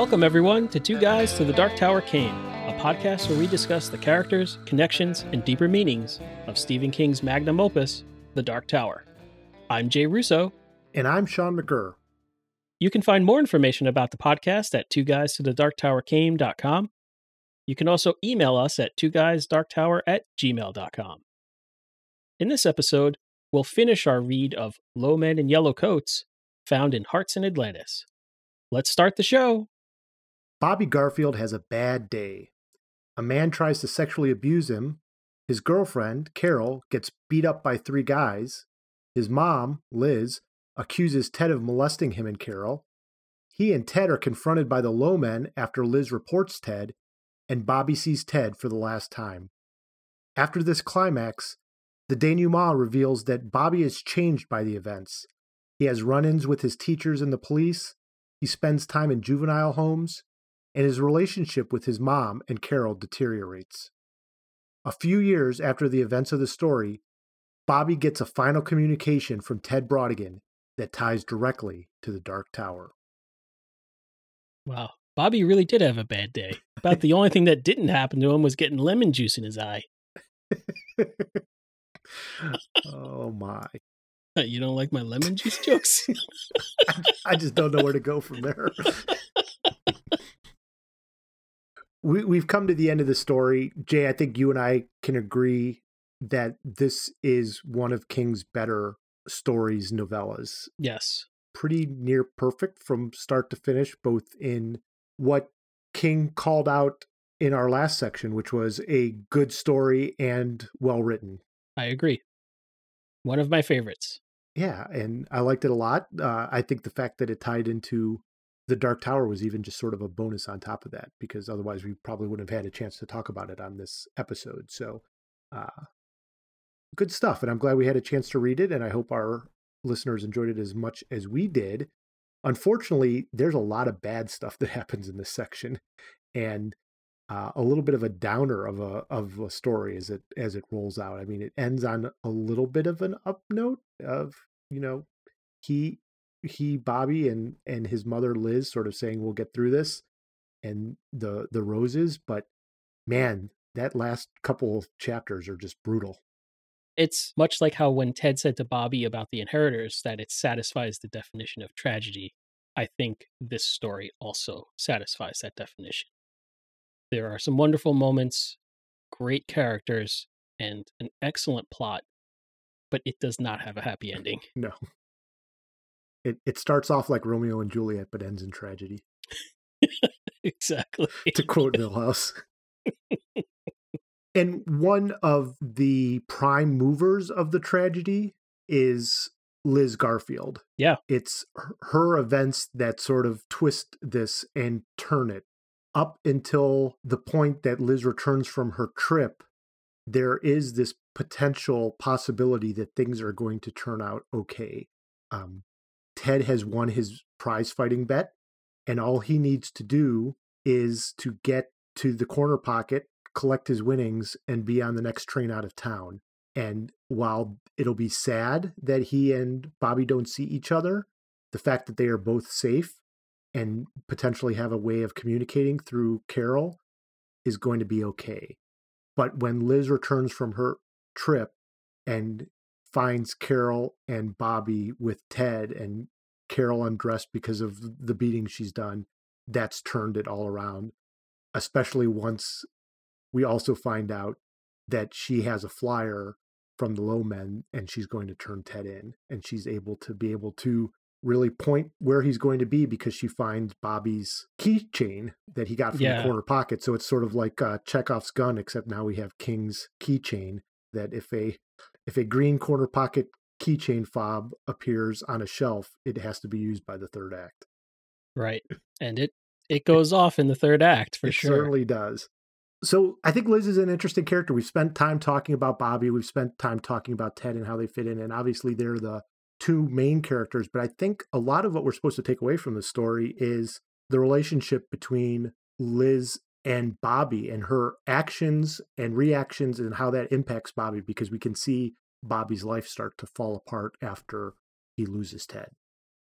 Welcome, everyone, to Two Guys to the Dark Tower Came, a podcast where we discuss the characters, connections, and deeper meanings of Stephen King's magnum opus, The Dark Tower. I'm Jay Russo. And I'm Sean McGurr. You can find more information about the podcast at two guys to the dark tower came.com. You can also email us at two guys dark tower at gmail.com. In this episode, we'll finish our read of Low Men in Yellow Coats, found in Hearts in Atlantis. Let's start the show. Bobby Garfield has a bad day. A man tries to sexually abuse him. His girlfriend, Carol, gets beat up by three guys. His mom, Liz, accuses Ted of molesting him and Carol. He and Ted are confronted by the low men after Liz reports Ted, and Bobby sees Ted for the last time. After this climax, the denouement reveals that Bobby is changed by the events. He has run ins with his teachers and the police, he spends time in juvenile homes, and his relationship with his mom and Carol deteriorates. A few years after the events of the story, Bobby gets a final communication from Ted Brautigan that ties directly to the Dark Tower. Wow. Bobby really did have a bad day. About the only thing that didn't happen to him was getting lemon juice in his eye. oh my. You don't like my lemon juice jokes? I just don't know where to go from there. We, we've come to the end of the story. Jay, I think you and I can agree that this is one of King's better stories, novellas. Yes. Pretty near perfect from start to finish, both in what King called out in our last section, which was a good story and well written. I agree. One of my favorites. Yeah, and I liked it a lot. Uh, I think the fact that it tied into the Dark Tower was even just sort of a bonus on top of that, because otherwise we probably wouldn't have had a chance to talk about it on this episode. So, uh, good stuff. And I'm glad we had a chance to read it. And I hope our listeners enjoyed it as much as we did. Unfortunately, there's a lot of bad stuff that happens in this section. And uh, a little bit of a downer of a of a story as it as it rolls out. I mean, it ends on a little bit of an up note of you know he he Bobby and and his mother Liz sort of saying we'll get through this, and the the roses. But man, that last couple of chapters are just brutal. It's much like how when Ted said to Bobby about the inheritors that it satisfies the definition of tragedy. I think this story also satisfies that definition. There are some wonderful moments, great characters, and an excellent plot, but it does not have a happy ending. No. It it starts off like Romeo and Juliet, but ends in tragedy. exactly. To quote Milhouse. and one of the prime movers of the tragedy is Liz Garfield. Yeah. It's her events that sort of twist this and turn it up until the point that Liz returns from her trip, there is this potential possibility that things are going to turn out okay. Um, Ted has won his prize fighting bet, and all he needs to do is to get to the corner pocket, collect his winnings, and be on the next train out of town. And while it'll be sad that he and Bobby don't see each other, the fact that they are both safe and potentially have a way of communicating through Carol is going to be okay. But when Liz returns from her trip and finds Carol and Bobby with Ted and Carol undressed because of the beating she's done, that's turned it all around. Especially once we also find out that she has a flyer from the low men and she's going to turn Ted in and she's able to be able to really point where he's going to be because she finds Bobby's keychain that he got from yeah. the corner pocket. So it's sort of like uh, Chekhov's gun, except now we have King's keychain. That if a if a green corner pocket keychain fob appears on a shelf, it has to be used by the third act. Right, and it it goes off in the third act for it sure. Certainly does. So I think Liz is an interesting character. We've spent time talking about Bobby. We've spent time talking about Ted and how they fit in, and obviously they're the two main characters, but I think a lot of what we're supposed to take away from the story is the relationship between Liz and Bobby and her actions and reactions and how that impacts Bobby because we can see Bobby's life start to fall apart after he loses Ted.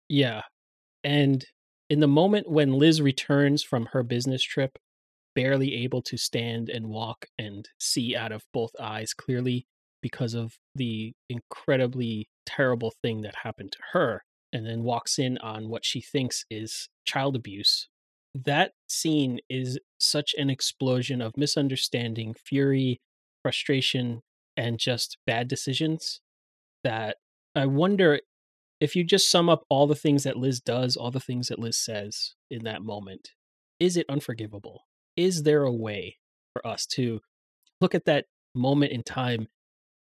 Yeah. And in the moment when Liz returns from her business trip, barely able to stand and walk and see out of both eyes clearly because of the incredibly terrible thing that happened to her, and then walks in on what she thinks is child abuse. That scene is such an explosion of misunderstanding, fury, frustration, and just bad decisions that I wonder if you just sum up all the things that Liz does, all the things that Liz says in that moment, is it unforgivable? Is there a way for us to look at that moment in time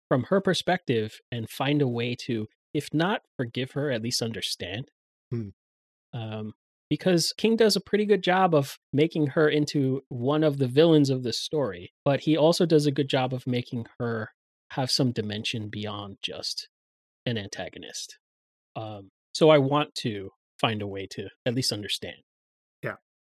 from her perspective and find a way to, if not forgive her, at least understand? Hmm. Um, because King does a pretty good job of making her into one of the villains of this story, but he also does a good job of making her have some dimension beyond just an antagonist. Um, so I want to find a way to at least understand. Yeah.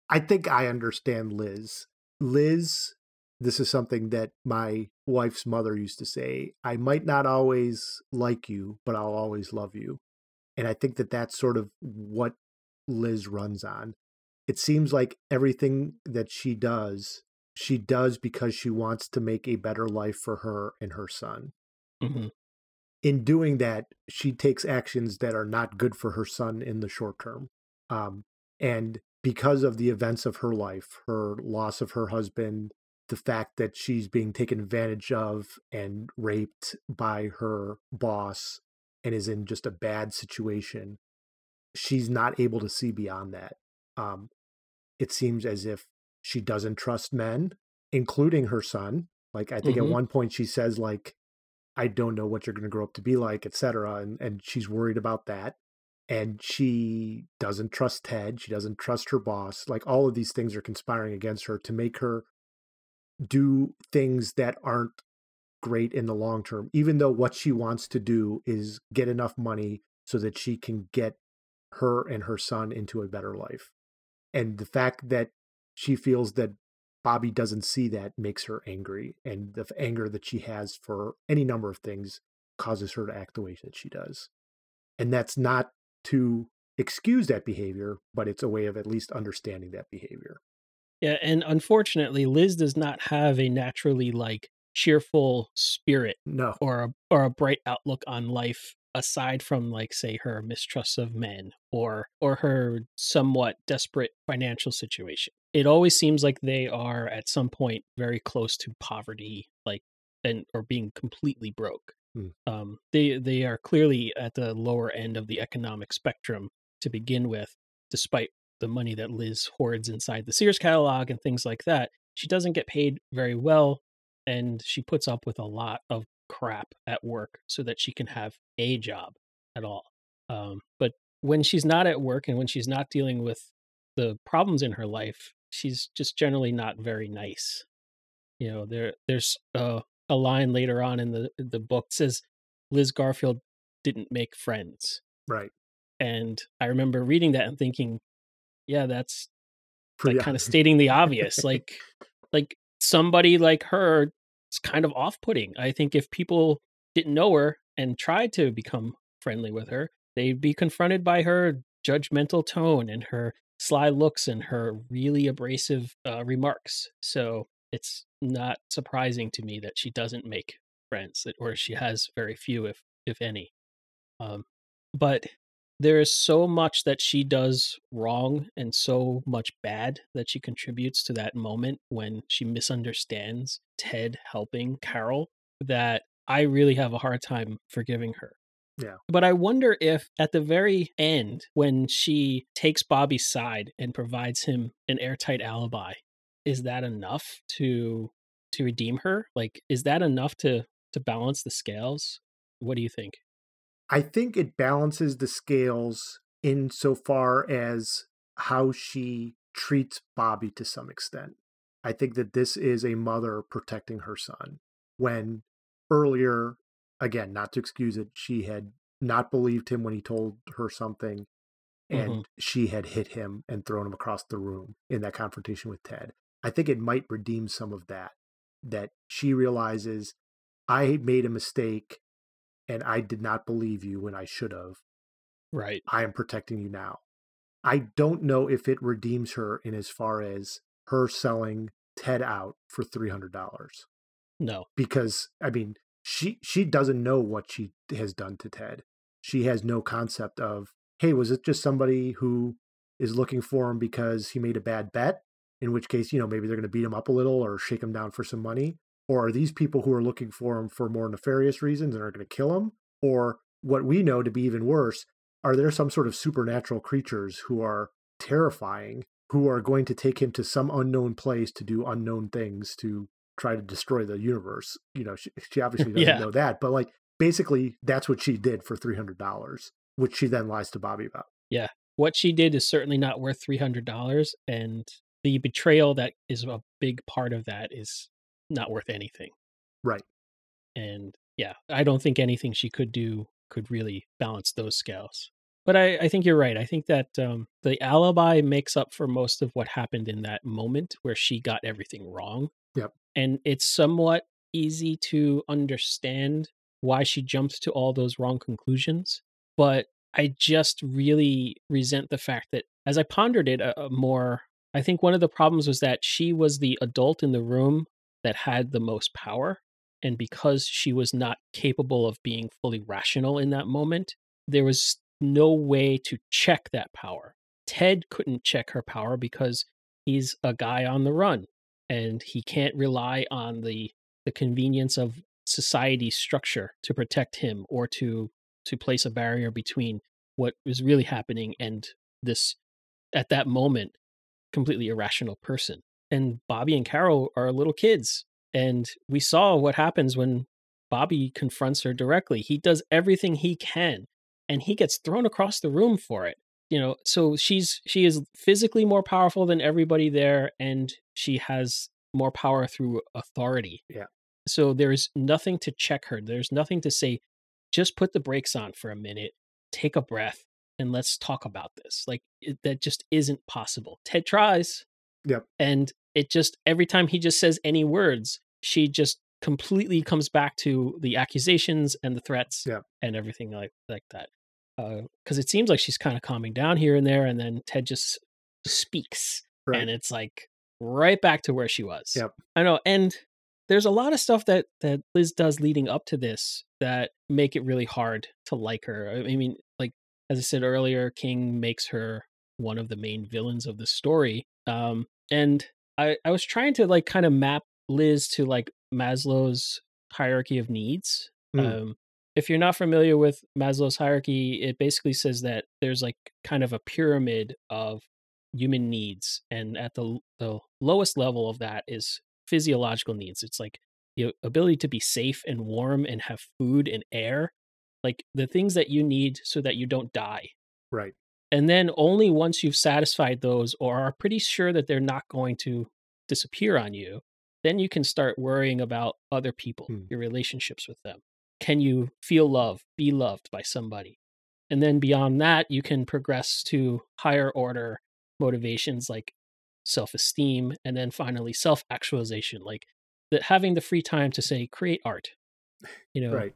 I think I understand Liz. Liz, this is something that my wife's mother used to say I might not always like you, but I'll always love you. And I think that that's sort of what Liz runs on. It seems like everything that she does, she does because she wants to make a better life for her and her son. Mm-hmm in doing that, she takes actions that are not good for her son in the short term. Um, and because of the events of her life, her loss of her husband, the fact that she's being taken advantage of and raped by her boss and is in just a bad situation, she's not able to see beyond that. Um, it seems as if she doesn't trust men, including her son. Like I think mm-hmm. at one point she says like I don't know what you're going to grow up to be like, etc. And and she's worried about that. And she doesn't trust Ted. She doesn't trust her boss. Like all of these things are conspiring against her to make her do things that aren't great in the long term, even though what she wants to do is get enough money so that she can get her and her son into a better life. And the fact that she feels that Bobby doesn't see that makes her angry, and the anger that she has for any number of things causes her to act the way that she does. And that's not to excuse that behavior, but it's a way of at least understanding that behavior. Yeah, and unfortunately, Liz does not have a naturally like cheerful spirit, no, or a or a bright outlook on life aside from like say her mistrust of men or or her somewhat desperate financial situation it always seems like they are at some point very close to poverty like and or being completely broke hmm. um they they are clearly at the lower end of the economic spectrum to begin with despite the money that Liz hoards inside the Sears catalog and things like that she doesn't get paid very well and she puts up with a lot of crap at work so that she can have a job at all. Um, but when she's not at work and when she's not dealing with the problems in her life, she's just generally not very nice. You know, there there's a, a line later on in the the book says Liz Garfield didn't make friends. Right. And I remember reading that and thinking, yeah, that's like kind of stating the obvious. like like somebody like her it's kind of off putting. I think if people didn't know her and tried to become friendly with her, they'd be confronted by her judgmental tone and her sly looks and her really abrasive uh, remarks. So it's not surprising to me that she doesn't make friends, or she has very few, if if any. Um, but there is so much that she does wrong and so much bad that she contributes to that moment when she misunderstands Ted helping Carol that I really have a hard time forgiving her. Yeah. But I wonder if at the very end, when she takes Bobby's side and provides him an airtight alibi, is that enough to to redeem her? Like, is that enough to to balance the scales? What do you think? I think it balances the scales insofar as how she treats Bobby to some extent. I think that this is a mother protecting her son. When earlier, again, not to excuse it, she had not believed him when he told her something and mm-hmm. she had hit him and thrown him across the room in that confrontation with Ted. I think it might redeem some of that, that she realizes I made a mistake and I did not believe you when I should have. Right. I am protecting you now. I don't know if it redeems her in as far as her selling Ted out for three hundred dollars. No, because I mean, she she doesn't know what she has done to Ted. She has no concept of, hey, was it just somebody who is looking for him because he made a bad bet? In which case, you know, maybe they're going to beat him up a little or shake him down for some money. Or are these people who are looking for him for more nefarious reasons and are going to kill him? Or what we know to be even worse, are there some sort of supernatural creatures who are terrifying, who are going to take him to some unknown place to do unknown things to try to destroy the universe? You know, she, she obviously doesn't yeah. know that, but like basically that's what she did for $300, which she then lies to Bobby about. Yeah. What she did is certainly not worth $300. And the betrayal that is a big part of that is not worth anything. Right. And yeah, I don't think anything she could do could really balance those scales. But I, I think you're right. I think that um, the alibi makes up for most of what happened in that moment where she got everything wrong. Yep. And it's somewhat easy to understand why she jumped to all those wrong conclusions. But I just really resent the fact that as I pondered it a, uh, a more, I think one of the problems was that she was the adult in the room that had the most power. And because she was not capable of being fully rational in that moment, there was no way to check that power. Ted couldn't check her power because he's a guy on the run and he can't rely on the the convenience of society structure to protect him or to to place a barrier between what was really happening and this at that moment completely irrational person and Bobby and Carol are little kids and we saw what happens when Bobby confronts her directly he does everything he can and he gets thrown across the room for it you know so she's she is physically more powerful than everybody there and she has more power through authority yeah so there's nothing to check her. There's nothing to say, just put the brakes on for a minute, take a breath, and let's talk about this. Like it, that just isn't possible. Ted tries. Yep. And it just, every time he just says any words, she just completely comes back to the accusations and the threats yep. and everything like, like that. Because uh, it seems like she's kind of calming down here and there. And then Ted just speaks. Right. And it's like right back to where she was. Yep. I know. And there's a lot of stuff that that Liz does leading up to this that make it really hard to like her. I mean, like as I said earlier, King makes her one of the main villains of the story. Um, and I I was trying to like kind of map Liz to like Maslow's hierarchy of needs. Mm. Um, if you're not familiar with Maslow's hierarchy, it basically says that there's like kind of a pyramid of human needs, and at the the lowest level of that is physiological needs. It's like the ability to be safe and warm and have food and air, like the things that you need so that you don't die. Right. And then only once you've satisfied those or are pretty sure that they're not going to disappear on you, then you can start worrying about other people, hmm. your relationships with them. Can you feel love, be loved by somebody? And then beyond that, you can progress to higher order motivations like self esteem, and then finally self actualization, like that having the free time to say create art. You know, right.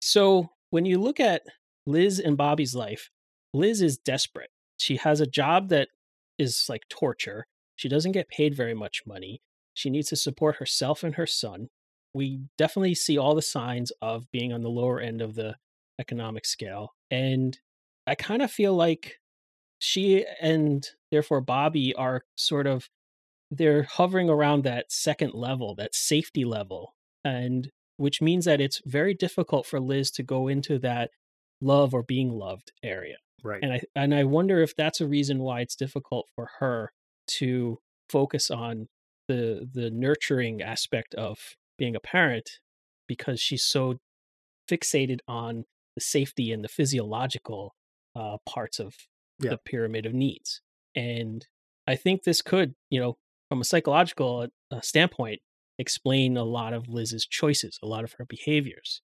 So when you look at Liz and Bobby's life, Liz is desperate. She has a job that is like torture. She doesn't get paid very much money. She needs to support herself and her son. We definitely see all the signs of being on the lower end of the economic scale. And I kind of feel like she and therefore Bobby are sort of they're hovering around that second level, that safety level, and which means that it's very difficult for Liz to go into that love or being loved area. Right. And I and I wonder if that's a reason why it's difficult for her to focus on the the nurturing aspect of being a parent because she's so fixated on the safety and the physiological uh, parts of yeah. the pyramid of needs. And I think this could, you know, from a psychological uh, standpoint, explain a lot of Liz's choices, a lot of her behaviors.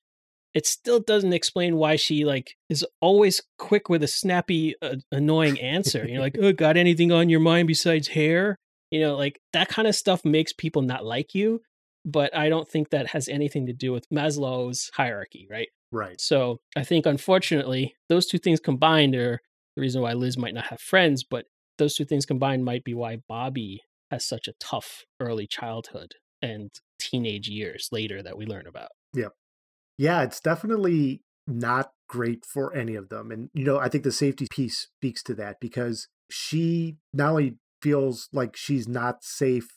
It still doesn't explain why she like is always quick with a snappy, uh, annoying answer. you know, like, "Oh, got anything on your mind besides hair?" You know, like that kind of stuff makes people not like you. But I don't think that has anything to do with Maslow's hierarchy, right? Right. So I think, unfortunately, those two things combined are the reason why Liz might not have friends, but those two things combined might be why Bobby has such a tough early childhood and teenage years later that we learn about. Yep. Yeah, it's definitely not great for any of them. And, you know, I think the safety piece speaks to that because she not only feels like she's not safe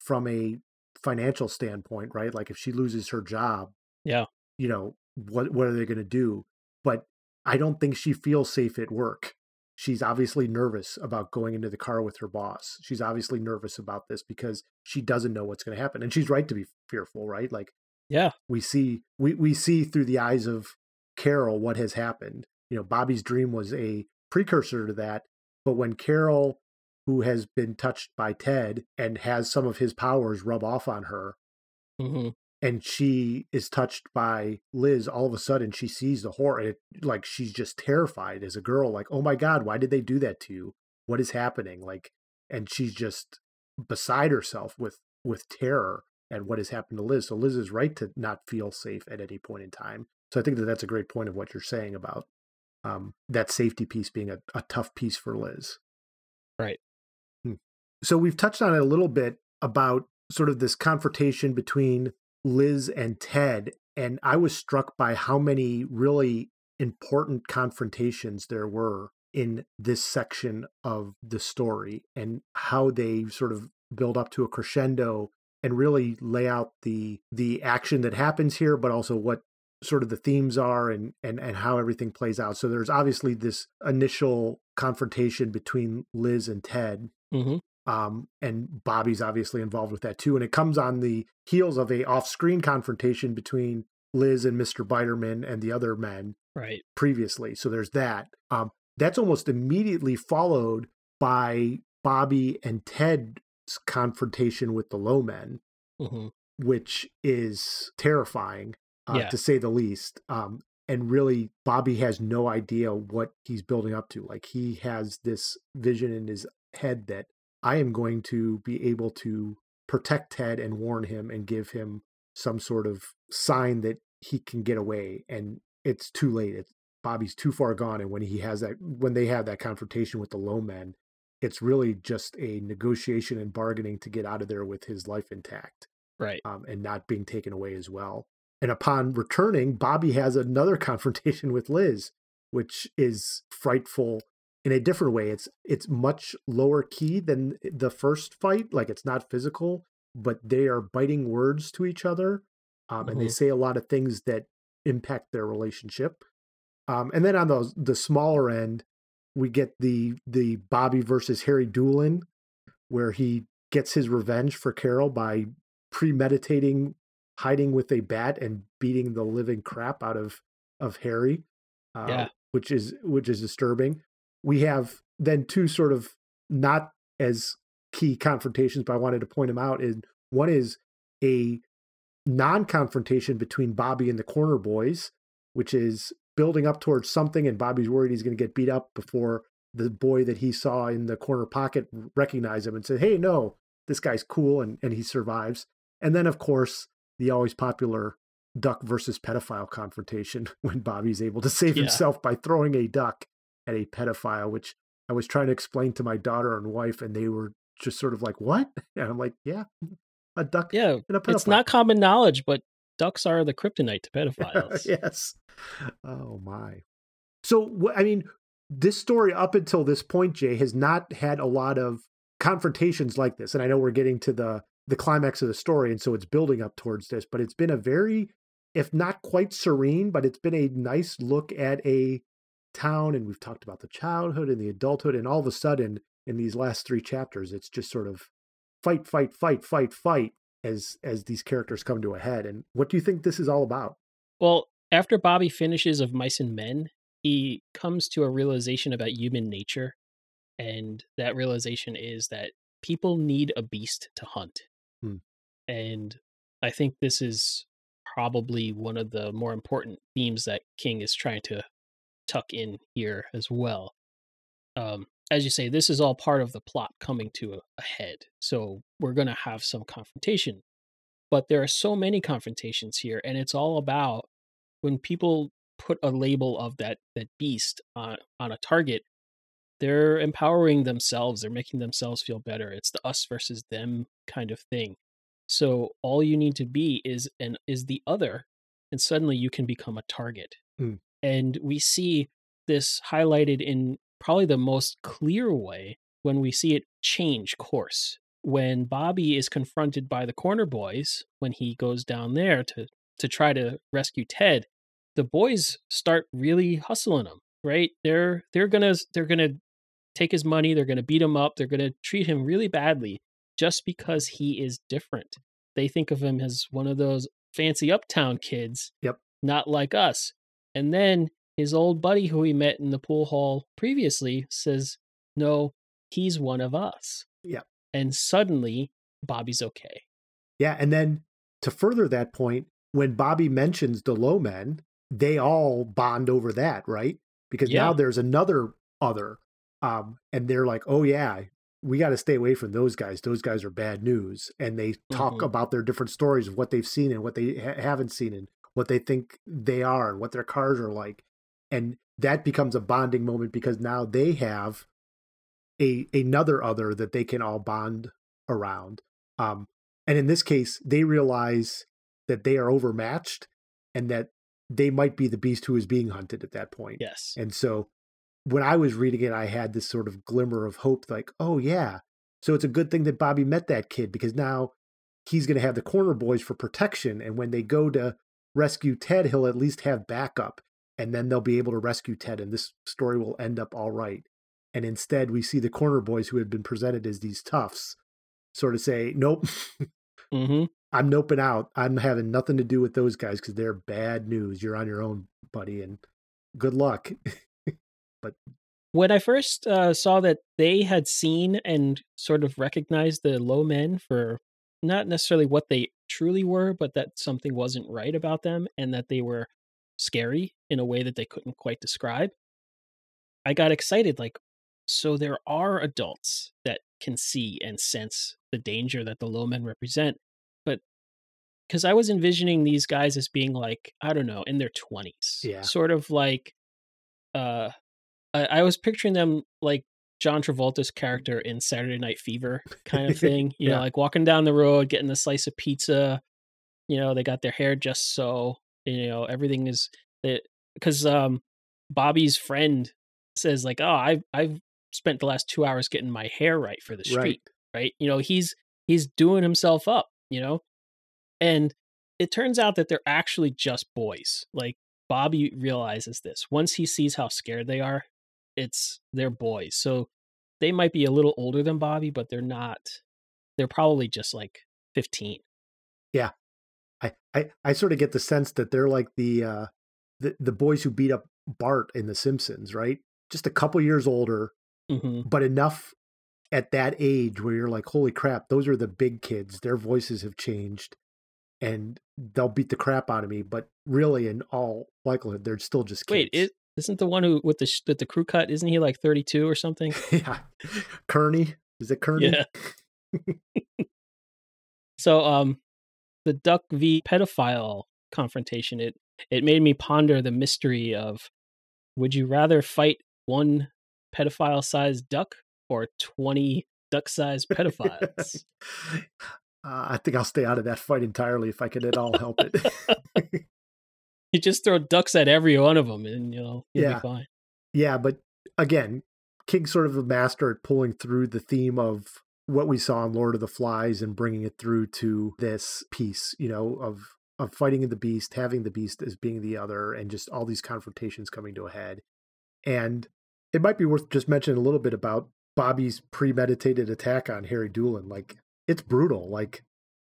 from a financial standpoint, right? Like if she loses her job, yeah, you know, what what are they going to do? But I don't think she feels safe at work. She's obviously nervous about going into the car with her boss. She's obviously nervous about this because she doesn't know what's going to happen. And she's right to be fearful, right? Like yeah. We see we we see through the eyes of Carol what has happened. You know, Bobby's dream was a precursor to that, but when Carol who has been touched by Ted and has some of his powers rub off on her. Mm-hmm. And she is touched by Liz. All of a sudden, she sees the horror. And it, like she's just terrified as a girl. Like, oh my god, why did they do that to you? What is happening? Like, and she's just beside herself with with terror and what has happened to Liz. So Liz is right to not feel safe at any point in time. So I think that that's a great point of what you're saying about um, that safety piece being a, a tough piece for Liz. Right. So we've touched on it a little bit about sort of this confrontation between Liz and Ted. And I was struck by how many really important confrontations there were in this section of the story and how they sort of build up to a crescendo and really lay out the the action that happens here but also what sort of the themes are and and and how everything plays out so there's obviously this initial confrontation between Liz and Ted mm-hmm. Um, and Bobby's obviously involved with that too. And it comes on the heels of a off-screen confrontation between Liz and Mr. Biderman and the other men right previously. So there's that. Um, that's almost immediately followed by Bobby and Ted's confrontation with the low men, mm-hmm. which is terrifying uh, yeah. to say the least. Um, and really, Bobby has no idea what he's building up to. Like he has this vision in his head that I am going to be able to protect Ted and warn him and give him some sort of sign that he can get away. And it's too late. It's, Bobby's too far gone. And when he has that, when they have that confrontation with the low men, it's really just a negotiation and bargaining to get out of there with his life intact. Right. Um, and not being taken away as well. And upon returning, Bobby has another confrontation with Liz, which is frightful in a different way. It's it's much lower key than the first fight. Like it's not physical, but they are biting words to each other, um, mm-hmm. and they mm-hmm. say a lot of things that impact their relationship. Um, and then on the the smaller end, we get the the Bobby versus Harry Doolin, where he gets his revenge for Carol by premeditating hiding with a bat and beating the living crap out of of Harry, uh, yeah. which is which is disturbing we have then two sort of not as key confrontations, but I wanted to point them out. Is one is a non-confrontation between Bobby and the corner boys, which is building up towards something, and Bobby's worried he's going to get beat up before the boy that he saw in the corner pocket recognize him and say, "Hey, no, this guy's cool," and and he survives. And then, of course, the always popular duck versus pedophile confrontation when Bobby's able to save yeah. himself by throwing a duck at a pedophile, which I was trying to explain to my daughter and wife, and they were just sort of like, "What?" And I'm like, "Yeah, a duck." Yeah, it's not common knowledge, but ducks are the kryptonite to pedophiles. yes. Oh my. So I mean, this story up until this point, Jay, has not had a lot of confrontations like this, and I know we're getting to the the climax of the story, and so it's building up towards this. But it's been a very, if not quite serene, but it's been a nice look at a town and we've talked about the childhood and the adulthood and all of a sudden in these last three chapters it's just sort of fight fight fight fight fight as as these characters come to a head and what do you think this is all about well after bobby finishes of mice and men he comes to a realization about human nature and that realization is that people need a beast to hunt hmm. and i think this is probably one of the more important themes that king is trying to tuck in here as well. Um, as you say, this is all part of the plot coming to a, a head. So we're going to have some confrontation. But there are so many confrontations here, and it's all about when people put a label of that that beast on on a target, they're empowering themselves they're making themselves feel better it's the us versus them kind of thing so all you need to be is an is the other and suddenly you can become a target Mm. and we see this highlighted in probably the most clear way when we see it change course. When bobby is confronted by the corner boys when he goes down there to to try to rescue ted the boys start really hustling him right? They're they're gonna they're gonna take his money they're gonna beat him up they're gonna treat him really badly just because he is different. They think of him as one of those fancy uptown kids Yep. not like us. And then his old buddy who he met in the pool hall previously says no he's one of us Yeah. and suddenly bobby's okay Yeah, and then to further that point, when Bobby mentions the low men, they all bond over that, right? Because now there's another other, um, and they're like, "Oh yeah, we got to stay away from those guys. Those guys are bad news." And they talk Mhm. about their different stories of what they've seen and what they ha- haven't seen and what they think they are and what their cars are like, and that becomes a bonding moment because now they have a another other that they can all bond around. Um, and in this case, they realize that they are overmatched and that they might be the beast who is being hunted at that point. yes And so when I was reading it, I had this sort of glimmer of hope like, oh, yeah. So it's a good thing that Bobby met that kid because now he's going to have the corner boys for protection. And when they go to rescue Ted, he'll at least have backup. And then they'll be able to rescue Ted, and this story will end up all right. And instead, we see the corner boys who had been presented as these toughs sort of say, nope, mm-hmm. I'm noping out. I'm having nothing to do with those guys because they're bad news. You're on your own, buddy, and good luck. But when I first uh, saw that they had seen and sort of recognized the low men for not necessarily what they truly were, but that something wasn't right about them and that they were scary in a way that they couldn't quite describe, I got excited. Like, so there are adults that can see and sense the danger that the low men represent. But because I was envisioning these guys as being like, I don't know, in their 20s, Yeah. sort of like, uh, I, I was picturing them like John Travolta's character in Saturday Night Fever kind of thing. You Yeah. know, like walking down the road, getting a slice of pizza. You know, they got their hair just so. You know, everything is that because um, Bobby's friend says like, "Oh, I've I've spent the last two hours getting my hair right for the street." Right. Right? You know, he's he's doing himself up. You know, and it turns out that they're actually just boys. Like Bobby realizes this once he sees how scared they are. It's they're boys, so they might be a little older than Bobby, but they're not. They're probably just like fifteen. I, I, I sort of get the sense that they're like the, uh, the the boys who beat up Bart in The Simpsons, right? Just a couple years older, hmm but enough at that age where you're like, holy crap, those are the big kids. Their voices have changed, and they'll beat the crap out of me. But really, in all likelihood, they're still just kids. Wait, it isn't the one who with the with the crew cut? Isn't he like thirty two or something? yeah, Kearney is it Kearney? Yeah. So, um, the Duck v pedophile confrontation it it made me ponder the mystery of would you rather fight one pedophile sized duck or twenty duck sized pedophiles? uh, I think I'll stay out of that fight entirely if I can at all help it. you just throw ducks at every one of them, and you know you'll Yeah. be fine. yeah, but again, King's sort of a master at pulling through the theme of what we saw in Lord of the Flies and bringing it through to this piece, you know, of of fighting the beast, having the beast as being the other, and just all these confrontations coming to a head. And it might be worth just mentioning a little bit about Bobby's premeditated attack on Harry Doolin. Like it's brutal. Like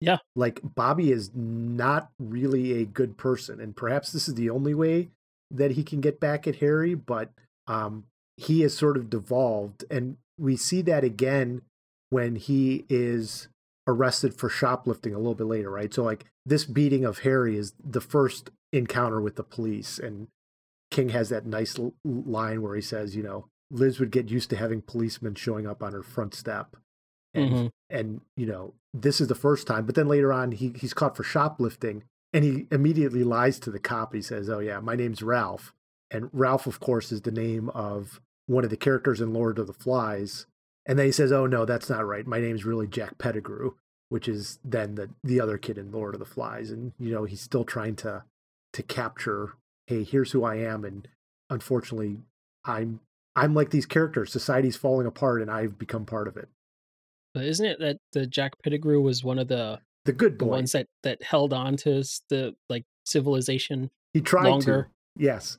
Yeah. like Bobby is not really a good person, and perhaps this is the only way that he can get back at Harry. But um, he has sort of devolved, and we see that again when he is arrested for shoplifting a little bit later, right? So like this beating of Harry is the first encounter with the police, and King has that nice l- line where he says, you know, Liz would get used to having policemen showing up on her front step. And Mhm. and you know, this is the first time, but then later on he he's caught for shoplifting and he immediately lies to the cop. He says, "Oh yeah, my name's Ralph." And Ralph of course is the name of one of the characters in Lord of the Flies. And then he says, "Oh no, that's not right. My name's really Jack Pettigrew." which is then the the other kid in Lord of the Flies, and you know he's still trying to to capture, hey, here's who I am, and unfortunately, I'm I'm like these characters. Society's falling apart, and I've become part of it. But isn't it that the Jack Pettigrew was one of the the good the ones that that held on to the like civilization? He tried longer. to, yes,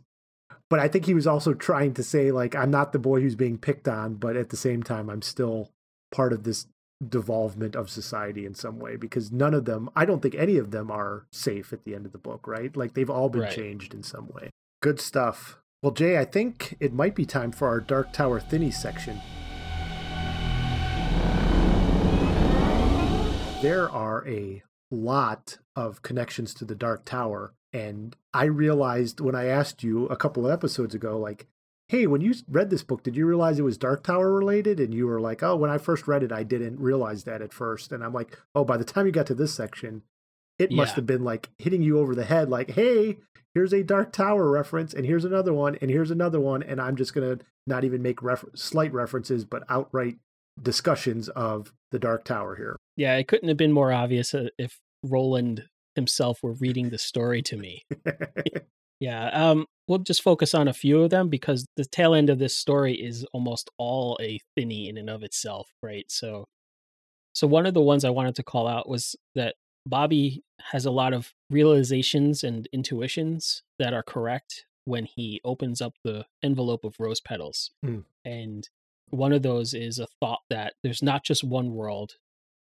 but I think he was also trying to say like I'm not the boy who's being picked on, but at the same time I'm still part of this devolvement of society in some way because none of them i don't think any of them are safe at the end of the book right? Like they've all been right. changed in some way. Good stuff. Well jay i think it might be time for our dark tower thinny section. There are a lot of connections to the dark tower and i realized when i asked you a couple of episodes ago like hey, when you read this book, did you realize it was Dark Tower related? And you were like, oh, when I first read it, I didn't realize that at first. And I'm like, oh, by the time you got to this section, it yeah. must have been like hitting you over the head, like, hey, here's a Dark Tower reference, and here's another one, and here's another one. And I'm just going to not even make refer- slight references, but outright discussions of the Dark Tower here. Yeah, it couldn't have been more obvious uh, if Roland himself were reading the story to me. yeah, um, we'll just focus on a few of them because the tail end of this story is almost all a thinny in and of itself, right? So so one of the ones I wanted to call out was that Bobby has a lot of realizations and intuitions that are correct when he opens up the envelope of rose petals. Mm. And one of those is a thought that there's not just one world,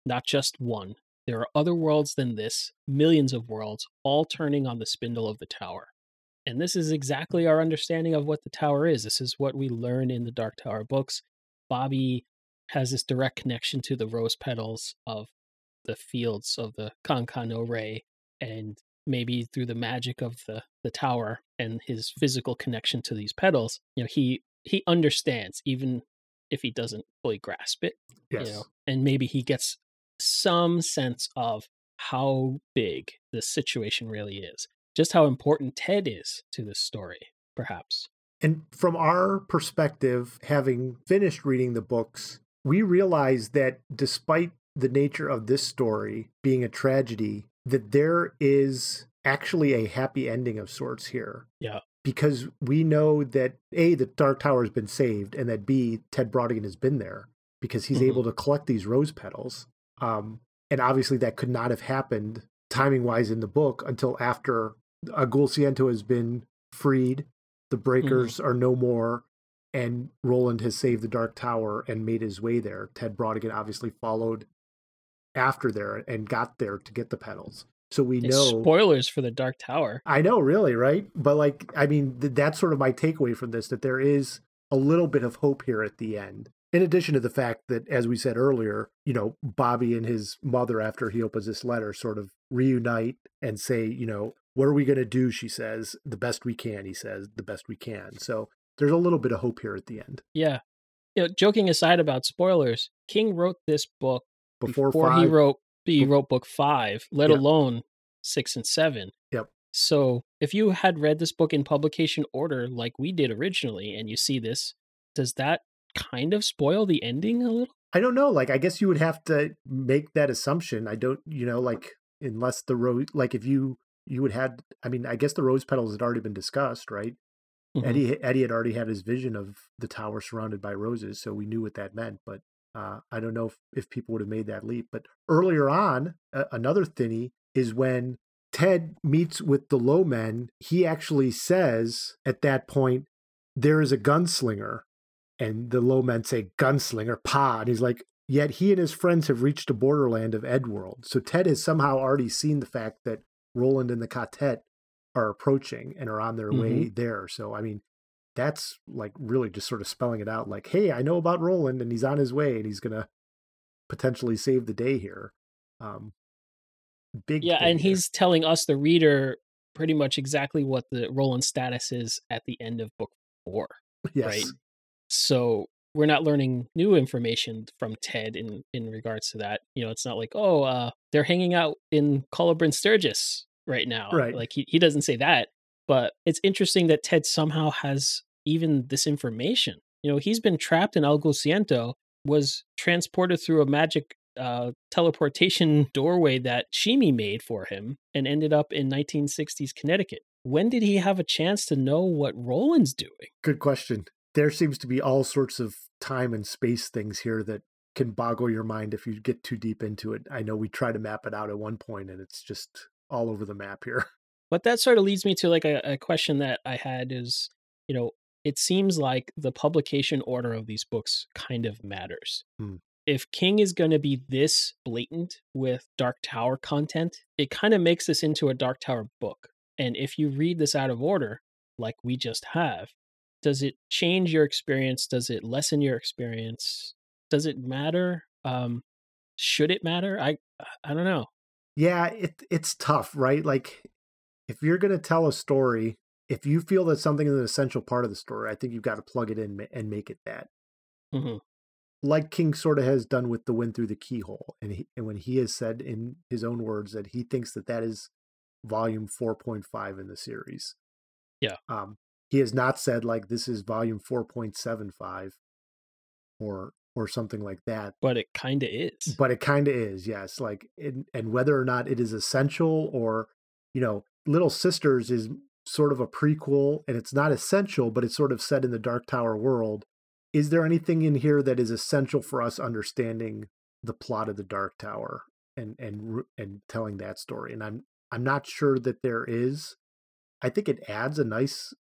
not just one. There are other worlds than this, millions of worlds, all turning on the spindle of the tower. And this is exactly our understanding of what the tower is. This is what we learn in the Dark Tower books. Bobby has this direct connection to the rose petals of the fields of the Con-Con-No-Re, and maybe through the magic of the the tower and his physical connection to these petals, you know, he he understands even if he doesn't fully grasp it. Yes. You know, and maybe he gets some sense of how big the situation really is just how important Ted is to this story, perhaps. And from our perspective, having finished reading the books, we realize that despite the nature of this story being a tragedy, that there is actually a happy ending of sorts here. Yeah. Because we know that A, the Dark Tower has been saved, and that B, Ted Brautigan has been there because he's mm-hmm. able to collect these rose petals. Um, and obviously that could not have happened timing wise in the book until after Algul Siento has been freed. The mm-hmm. breakers mm-hmm. are no more. And Roland has saved the Dark Tower and made his way there. Ted Brautigan obviously followed after there and got there to get the petals. So we it's know spoilers for the Dark Tower. I know, really, right? But like, I mean, th- that's sort of my takeaway from this that there is a little bit of hope here at the end. In addition to the fact that, as we said earlier, you know, Bobby and his mother, after he opens this letter, sort of reunite and say, you know, what are we going to do? She says, the best we can. He says, the best we can. So there's a little bit of hope here at the end. Yeah. You know, joking aside about spoilers, King wrote this book before, before he wrote he wrote book five, let yep. alone six and seven. Yep. So if you had read this book in publication order like we did originally, and you see this, does that kind of spoil the ending a little? I don't know. Like, I guess you would have to make that assumption. I don't, you know, like unless the road, like if you you would had i mean i guess the rose petals had already been discussed right mm-hmm. eddie eddie had already had his vision of the tower surrounded by roses so we knew what that meant but uh, i don't know if, if people would have made that leap but earlier on uh, another thinny is when ted meets with the low men he actually says at that point there is a gunslinger and the low men say gunslinger pa and he's like Yet he and his friends have reached the borderland of End-World. So Ted has somehow already seen the fact that Roland and the Quartet are approaching and are on their mm-hmm. way there. So, I mean, that's like really just sort of spelling it out like, hey, I know about Roland and he's on his way and he's going to potentially save the day here. Um, big. Yeah. And here. he's telling us, the reader, pretty much exactly what the Roland status is at the end of book four. Yes. Right. So we're not learning new information from Ted in in regards to that. You know, it's not like, oh, uh, they're hanging out in Calla Bryn Sturgis right now. Right. Like he, he doesn't say that. But it's interesting that Ted somehow has even this information You know, he's been trapped in Algul Siento, was transported through a magic uh, teleportation doorway that Sheemie made for him, and ended up in 1960s Connecticut. When did he have a chance to know what Roland's doing? Good question. There seems to be all sorts of time and space things here that can boggle your mind if you get too deep into it. I know we try to map it out at one point and it's just all over the map here. But that sort of leads me to like a, a question that I had is, you know, it seems like the publication order of these books kind of matters. Hmm. If King is going to be this blatant with Dark Tower content, it kind of makes this into a Dark Tower book. And if you read this out of order, like we just have, does it change your experience? Does it lessen your experience? Does it matter? Um, should it matter? I I don't know. Yeah, it it's tough, right? Like if you're going to tell a story, if you feel that something is an essential part of the story, I think you've got to plug it in and make it that. hmm Like King sort of has done with the wind through the keyhole, and he, and when he has said in his own words that he thinks that that is volume 4.5 in the series. Yeah. Um, he has not said like this is volume 4.75 or or something like that. But it kind of is. but it kind of is yes like and, and whether or not it is essential or you know little sisters is sort of a prequel and it's not essential but it's sort of set in the dark tower world. Is there anything in here that is essential for us understanding the plot of the dark tower and and and telling that story? And i'm i'm not sure that there is. I think it adds a nice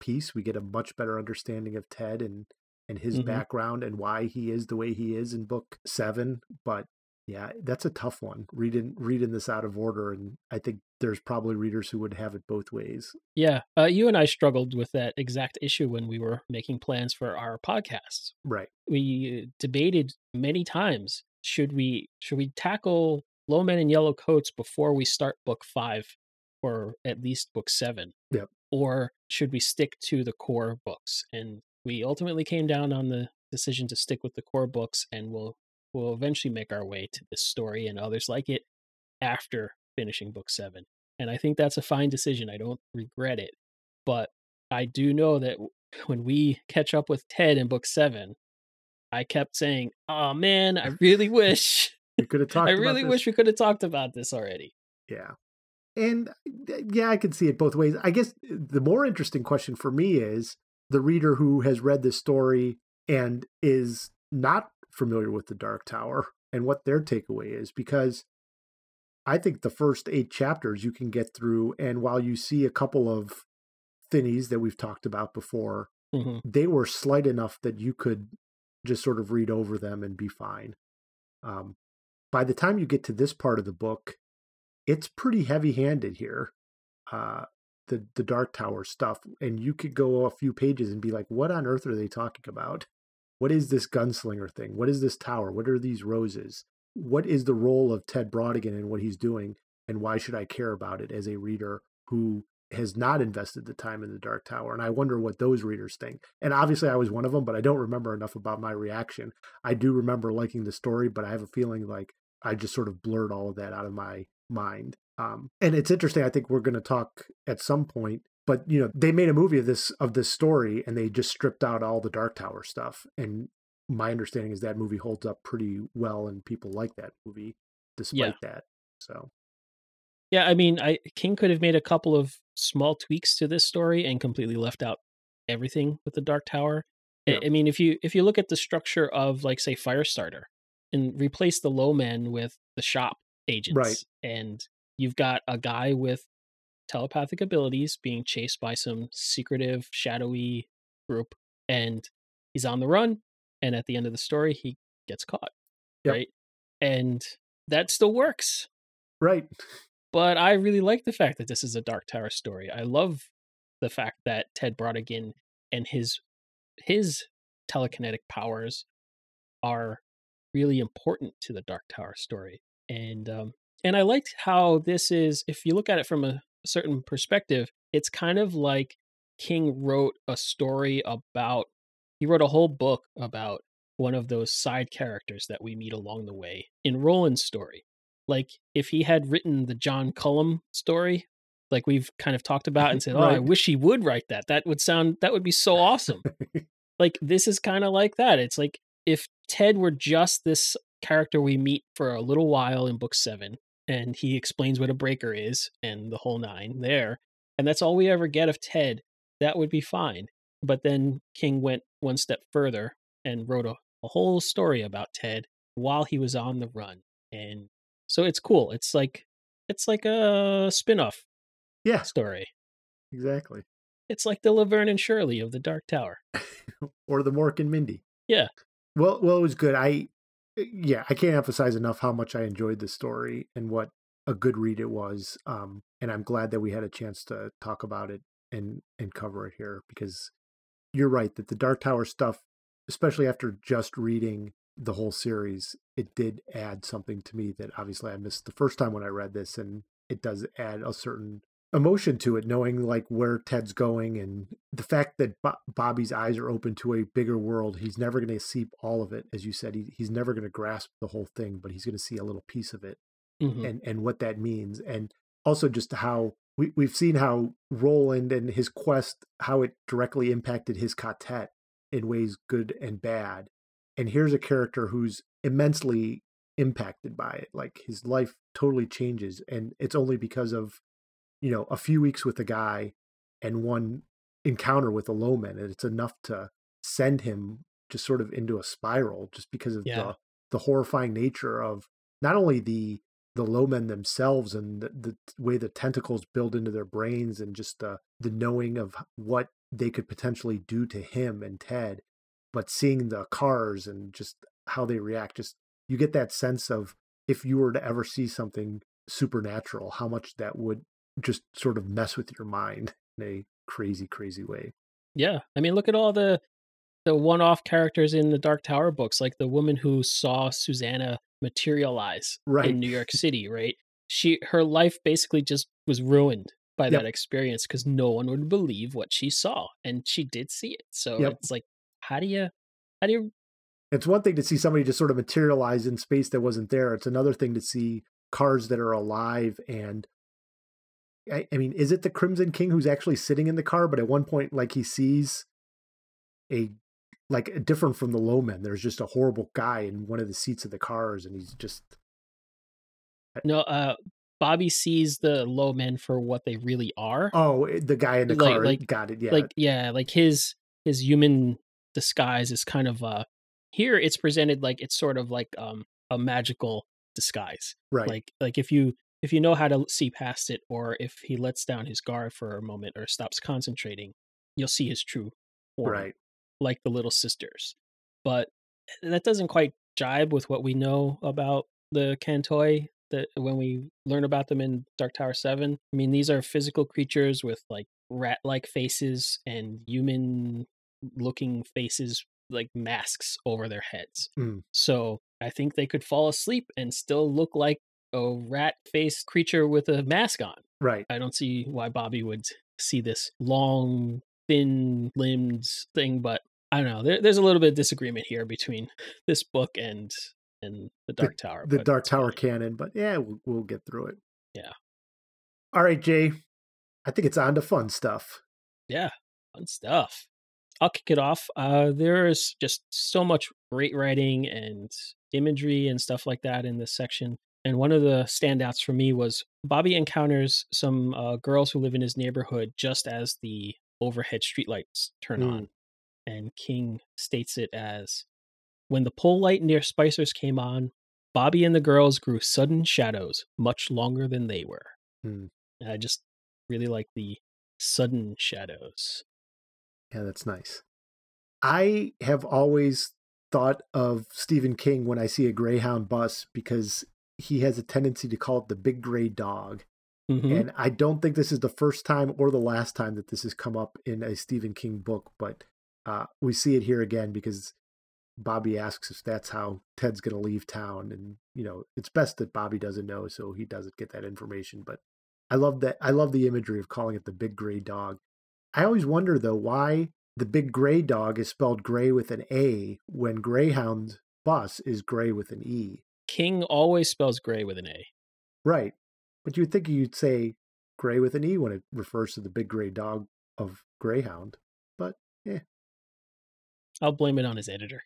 piece we get a much better understanding of ted and and his Mhm. background and why he is the way he is in book seven but yeah that's a tough one reading reading this out of order and i think there's probably readers who would have it both ways Yeah, uh, you and I struggled with that exact issue when we were making plans for our podcast. right We debated many times should we should we tackle Low Men in Yellow Coats before we start book five, or at least book seven, Yep. Or should we stick to the core books? And we ultimately came down on the decision to stick with the core books, and we'll we'll eventually make our way to this story and others like it after finishing book seven. And I think that's a fine decision. I don't regret it. But I do know that when we catch up with Ted in book seven, I kept saying, Oh man, I really wish, we could have talked I really wish we could have talked about this already. Yeah. And uh, yeah, I can see it both ways. I guess uh, the more interesting question for me is the reader who has read this story and is not familiar with the Dark Tower and what their takeaway is because I think the first eight chapters you can get through, and while you see a couple of thinnies that we've talked about before, hmm they were slight enough that you could just sort of read over them and be fine. Um, by the time you get to this part of the book, it's pretty heavy-handed here. Uh, the the Dark Tower stuff, and you could go a few pages and be like, "What on earth are they talking about? What is this gunslinger thing? What is this tower? What are these roses? What is the role of Ted Brautigan and what he's doing? And why should I care about it as a reader who has not invested the time in the Dark Tower. And I wonder what those readers think. And obviously, I was one of them, but I don't remember enough about my reaction. I do remember liking the story, but I have a feeling like I just sort of blurred all of that out of my mind. Um, and it's interesting. I think we're going to talk at some point. But you know, they made a movie of this of this story, and they just stripped out all the Dark Tower stuff. And my understanding is that movie holds up pretty well, and people like that movie despite that. So Yeah, I mean, I King could have made a couple of small tweaks to this story and completely left out everything with the Dark Tower. I- Yeah. I mean, if you if you look at the structure of like say Firestarter and replace the low men with the shop agents, and you've got a guy with telepathic abilities being chased by some secretive, shadowy group, and he's on the run. And at the end of the story, he gets caught, Yep. right? And that still works right, but I really like the fact that this is a Dark Tower story. I love the fact that Ted Brautigan and his his telekinetic powers are really important to the Dark Tower story. And um and I liked how this is if you look at it from a certain perspective, it's kind of like King wrote a story about he wrote a whole book about one of those side characters that we meet along the way in Roland's story like if he had written the John Cullum story, like we've kind of talked about and said, "Oh, I wish he would write that. That would sound that would be so awesome." like this is kind of like that. It's like if Ted were just this character we meet for a little while in book seven, and he explains what a breaker is and the whole nine there, and that's all we ever get of Ted, that would be fine. But then King went one step further and wrote a, a whole story about Ted while he was on the run. And so it's cool. It's like it's like a spin-off Yeah, story. exactly. It's like the Laverne and Shirley of the Dark Tower. or the Mork and Mindy. Yeah. Well, well, it was good. I, yeah, I can't emphasize enough how much I enjoyed this story and what a good read it was. Um, and I'm glad that we had a chance to talk about it and and cover it here because you're right that the Dark Tower stuff, especially after just reading the whole series, it did add something to me that obviously I missed the first time when I read this, and it does add a certain emotion to it, knowing like where Ted's going and the fact that Bo- Bobby's eyes are open to a bigger world. He's never going to see all of it, as you said. He, he's never going to grasp the whole thing, but he's going to see a little piece of it, Mhm. and and what that means, and also just how we we've seen how Roland and his quest how it directly impacted his quartet in ways good and bad, and here's a character who's immensely impacted by it. Like his life totally changes, and it's only because of you know a few weeks with a guy and one encounter with a lowman, and it's enough to send him just sort of into a spiral, just because of Yeah. the the horrifying nature of not only the the lowmen themselves and the, the way the tentacles build into their brains and just the the knowing of what they could potentially do to him and Ted, but seeing the cars and just how they react, just you get that sense of if you were to ever see something supernatural, how much that would just sort of mess with your mind in a crazy, crazy way. Yeah. I mean, look at all the the one-off characters in the Dark Tower books, like the woman who saw Susanna materialize Right. in New York City, right? She her life basically just was ruined by Yep. that experience because no one would believe what she saw, and she did see it. So Yep. it's like, how do you, how do you? It's one thing to see somebody just sort of materialize in space that wasn't there. It's another thing to see cars that are alive and I, I mean, is it the Crimson King who's actually sitting in the car? But at one point, like he sees a like different from the low men. There's just a horrible guy in one of the seats of the cars, and he's just No, uh, Bobby sees the low men for what they really are. oh, eh, the guy in the Like- car. like- got it. Yeah, like yeah like his his human disguise is kind of uh here it's presented like it's sort of like um a magical disguise right. like like if you if you know how to see past it or if he lets down his guard for a moment or stops concentrating you'll see his true form right. like the little sisters but that doesn't quite jibe with what we know about the can-toi that when we learn about them in Dark Tower 7 I mean these are physical creatures with like rat-like faces and human looking faces like masks over their heads Mm. so I think they could fall asleep and still look like a rat-faced creature with a mask on Right. I don't see why Bobby would see this long, thin limbed thing, but I don't know. There, there's a little bit of disagreement here between this book and and the Dark Tower. the Dark Tower fine. canon, but yeah, we'll, we'll get through it. Yeah. All right, Jay. I think it's on to fun stuff. Yeah, fun stuff. I'll kick it off. Uh, there's just so much great writing and imagery and stuff like that in this section. And one of the standouts for me was Bobby encounters some uh, girls who live in his neighborhood just as the overhead streetlights turn Mm. on. And King states it as When the pole light near Spicer's came on, Bobby and the girls grew sudden shadows much longer than they were. And I just really like the sudden shadows. Yeah, that's nice. I have always thought of Stephen King when I see a Greyhound bus because he has a tendency to call it the big gray dog. Mhm. And I don't think this is the first time or the last time that this has come up in a Stephen King book, but uh, we see it here again because Bobby asks if that's how Ted's going to leave town. And, you know, it's best that Bobby doesn't know, so he doesn't get that information. But I love that. I love the imagery of calling it the big gray dog. I always wonder, though, why the big gray dog is spelled gray with an A when Greyhound bus is gray with an E. King always spells gray with an A. Right. But you'd think you'd say gray with an E when it refers to the big gray dog of Greyhound. But yeah, I'll blame it on his editor.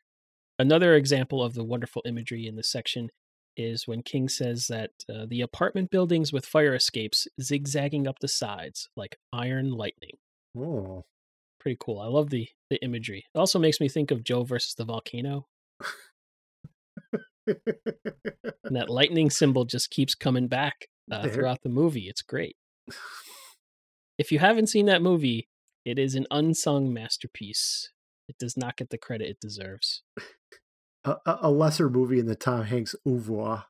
Another example of the wonderful imagery in this section is when King says that uh, the apartment buildings with fire escapes zigzagging up the sides like iron lightning. Oh. Pretty cool. I love the the imagery. It also makes me think of Joe versus the volcano. and that lightning symbol just keeps coming back uh, throughout the movie. It's great. If you haven't seen that movie, it is an unsung masterpiece. It does not get the credit it deserves. A, a lesser movie in the Tom Hanks oeuvre.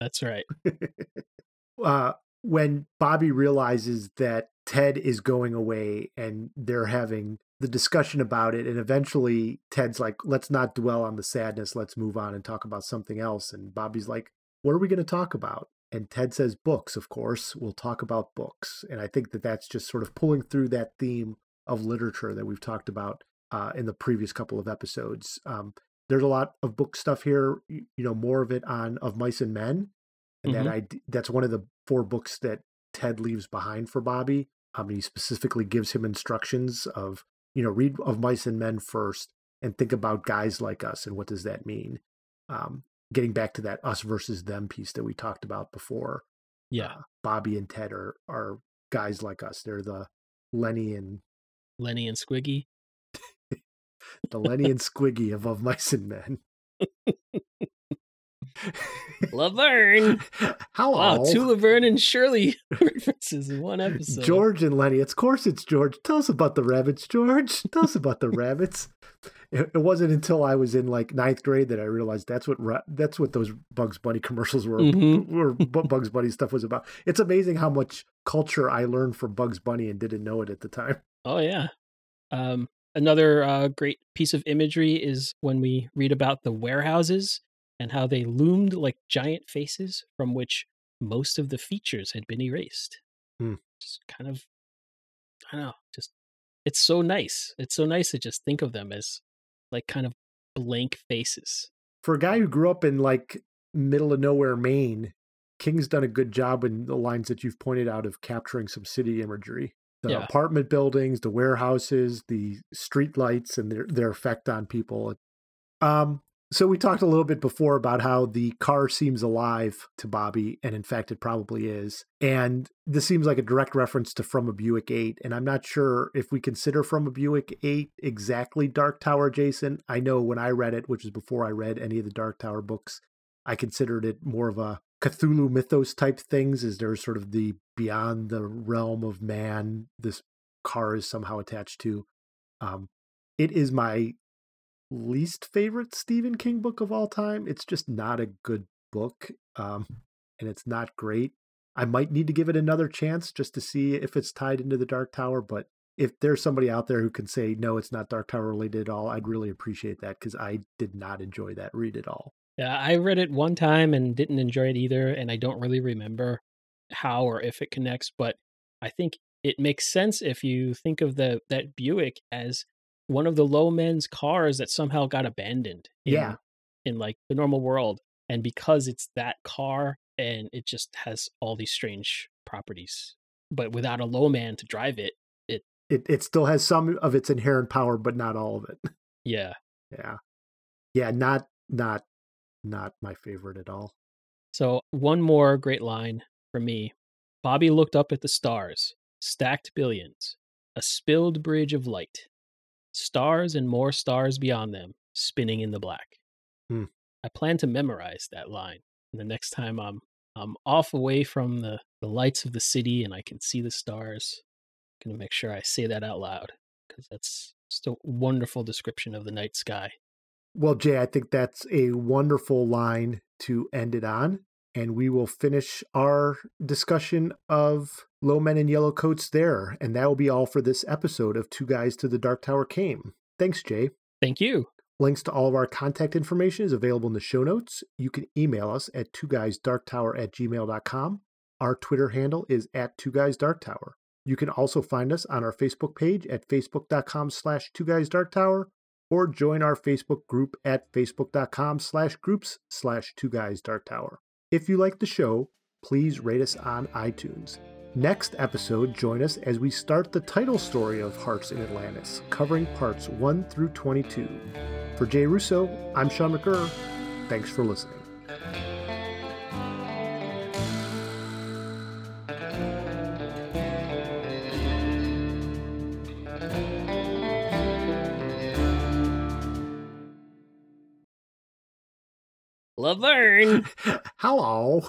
That's right. uh, when Bobby realizes that Ted is going away and they're having the discussion about it, and eventually Ted's like, let's not dwell on the sadness, let's move on and talk about something else. And Bobby's like, what are we going to talk about? And Ted says, books, of course. We'll talk about books. And I think that that's just sort of pulling through that theme of literature that we've talked about uh, in the previous couple of episodes. Um, there's a lot of book stuff here, you, you, know, more of it on Of Mice and Men. And mm-hmm. that I, that's one of the four books that Ted leaves behind for Bobby. Um, he specifically gives him instructions of, you know, read Of Mice and Men first and think about guys like us and what does that mean. Um, getting back to that us versus them piece that we talked about before. Yeah. Uh, Bobby and Ted are, are guys like us. They're the Lenny and Lenny and Squiggy. the Lenny and Squiggy of Of Mice and Men. Laverne. How wow, two Laverne and Shirley references in one episode. George and Lenny. Of course, it's George. Tell us about the rabbits, George. Tell us about the rabbits. It, it, wasn't until I was in like ninth grade that I realized that's what that's what those Bugs Bunny commercials were. Mm-hmm. Were Bugs Bunny stuff was about. It's amazing how much culture I learned from Bugs Bunny and didn't know it at the time. Oh yeah. Um, another uh, great piece of imagery is when we read about the warehouses and how they loomed like giant faces from which most of the features had been erased. Hmm. Just kind of, I don't know, just it's so nice. It's so nice to just think of them as like kind of blank faces. For a guy who grew up in like middle of nowhere Maine, King's done a good job in the lines that you've pointed out of capturing some city imagery the yeah. apartment buildings, the warehouses, the street lights, and their their effect on people. Um, so we talked a little bit before about how the car seems alive to Bobby, and in fact, it probably is. And this seems like a direct reference to From a Buick 8. And I'm not sure if we consider From a Buick 8 exactly Dark Tower Jason. I know when I read it, which is before I read any of the Dark Tower books, I considered it more of a Cthulhu mythos type things? Is there sort of the beyond the realm of man this car is somehow attached to? Um, it is my least favorite Stephen King book of all time. It's just not a good book, um, and it's not great. I might need to give it another chance just to see if it's tied into the Dark Tower. But if there's somebody out there who can say no, it's not Dark Tower related at all, I'd really appreciate that because I did not enjoy that read at all. Yeah, I read it one time and didn't enjoy it either, and I don't really remember how or if it connects, but I think it makes sense if you think of the that Buick as one of the low men's cars that somehow got abandoned. In, yeah. In like the normal world. And because it's that car and it just has all these strange properties. But without a low man to drive it, it it, it still has some of its inherent power, but not all of it. Yeah. Yeah. Yeah, not not not my favorite at all. So, one more great line for me. Bobby looked up at the stars, stacked billions, a spilled bridge of light, stars and more stars beyond them, spinning in the black. Hmm. I plan to memorize that line. And the next time I'm I'm off away from the, the lights of the city and I can see the stars, I'm gonna make sure I say that out loud because that's just a wonderful description of the night sky. Well, Jay, I think that's a wonderful line to end it on. And we will finish our discussion of Low Men in Yellow Coats there. And that will be all for this episode of Two Guys to the Dark Tower Came. Thanks, Jay. Thank you. Links to all of our contact information is available in the show notes. You can email us at two guys dark tower at gmail.com. Our Twitter handle is at two guys dark tower. You can also find us on our Facebook page at facebook.com slash two guys dark tower or join our Facebook group at facebook.com slash groups slash two guys dark tower. If you like the show, please rate us on iTunes. Next episode, join us as we start the title story of Hearts in Atlantis, covering parts 1 through 22. For Jay Russo, I'm Sean McGurr. Thanks for listening. Laverne. Hello.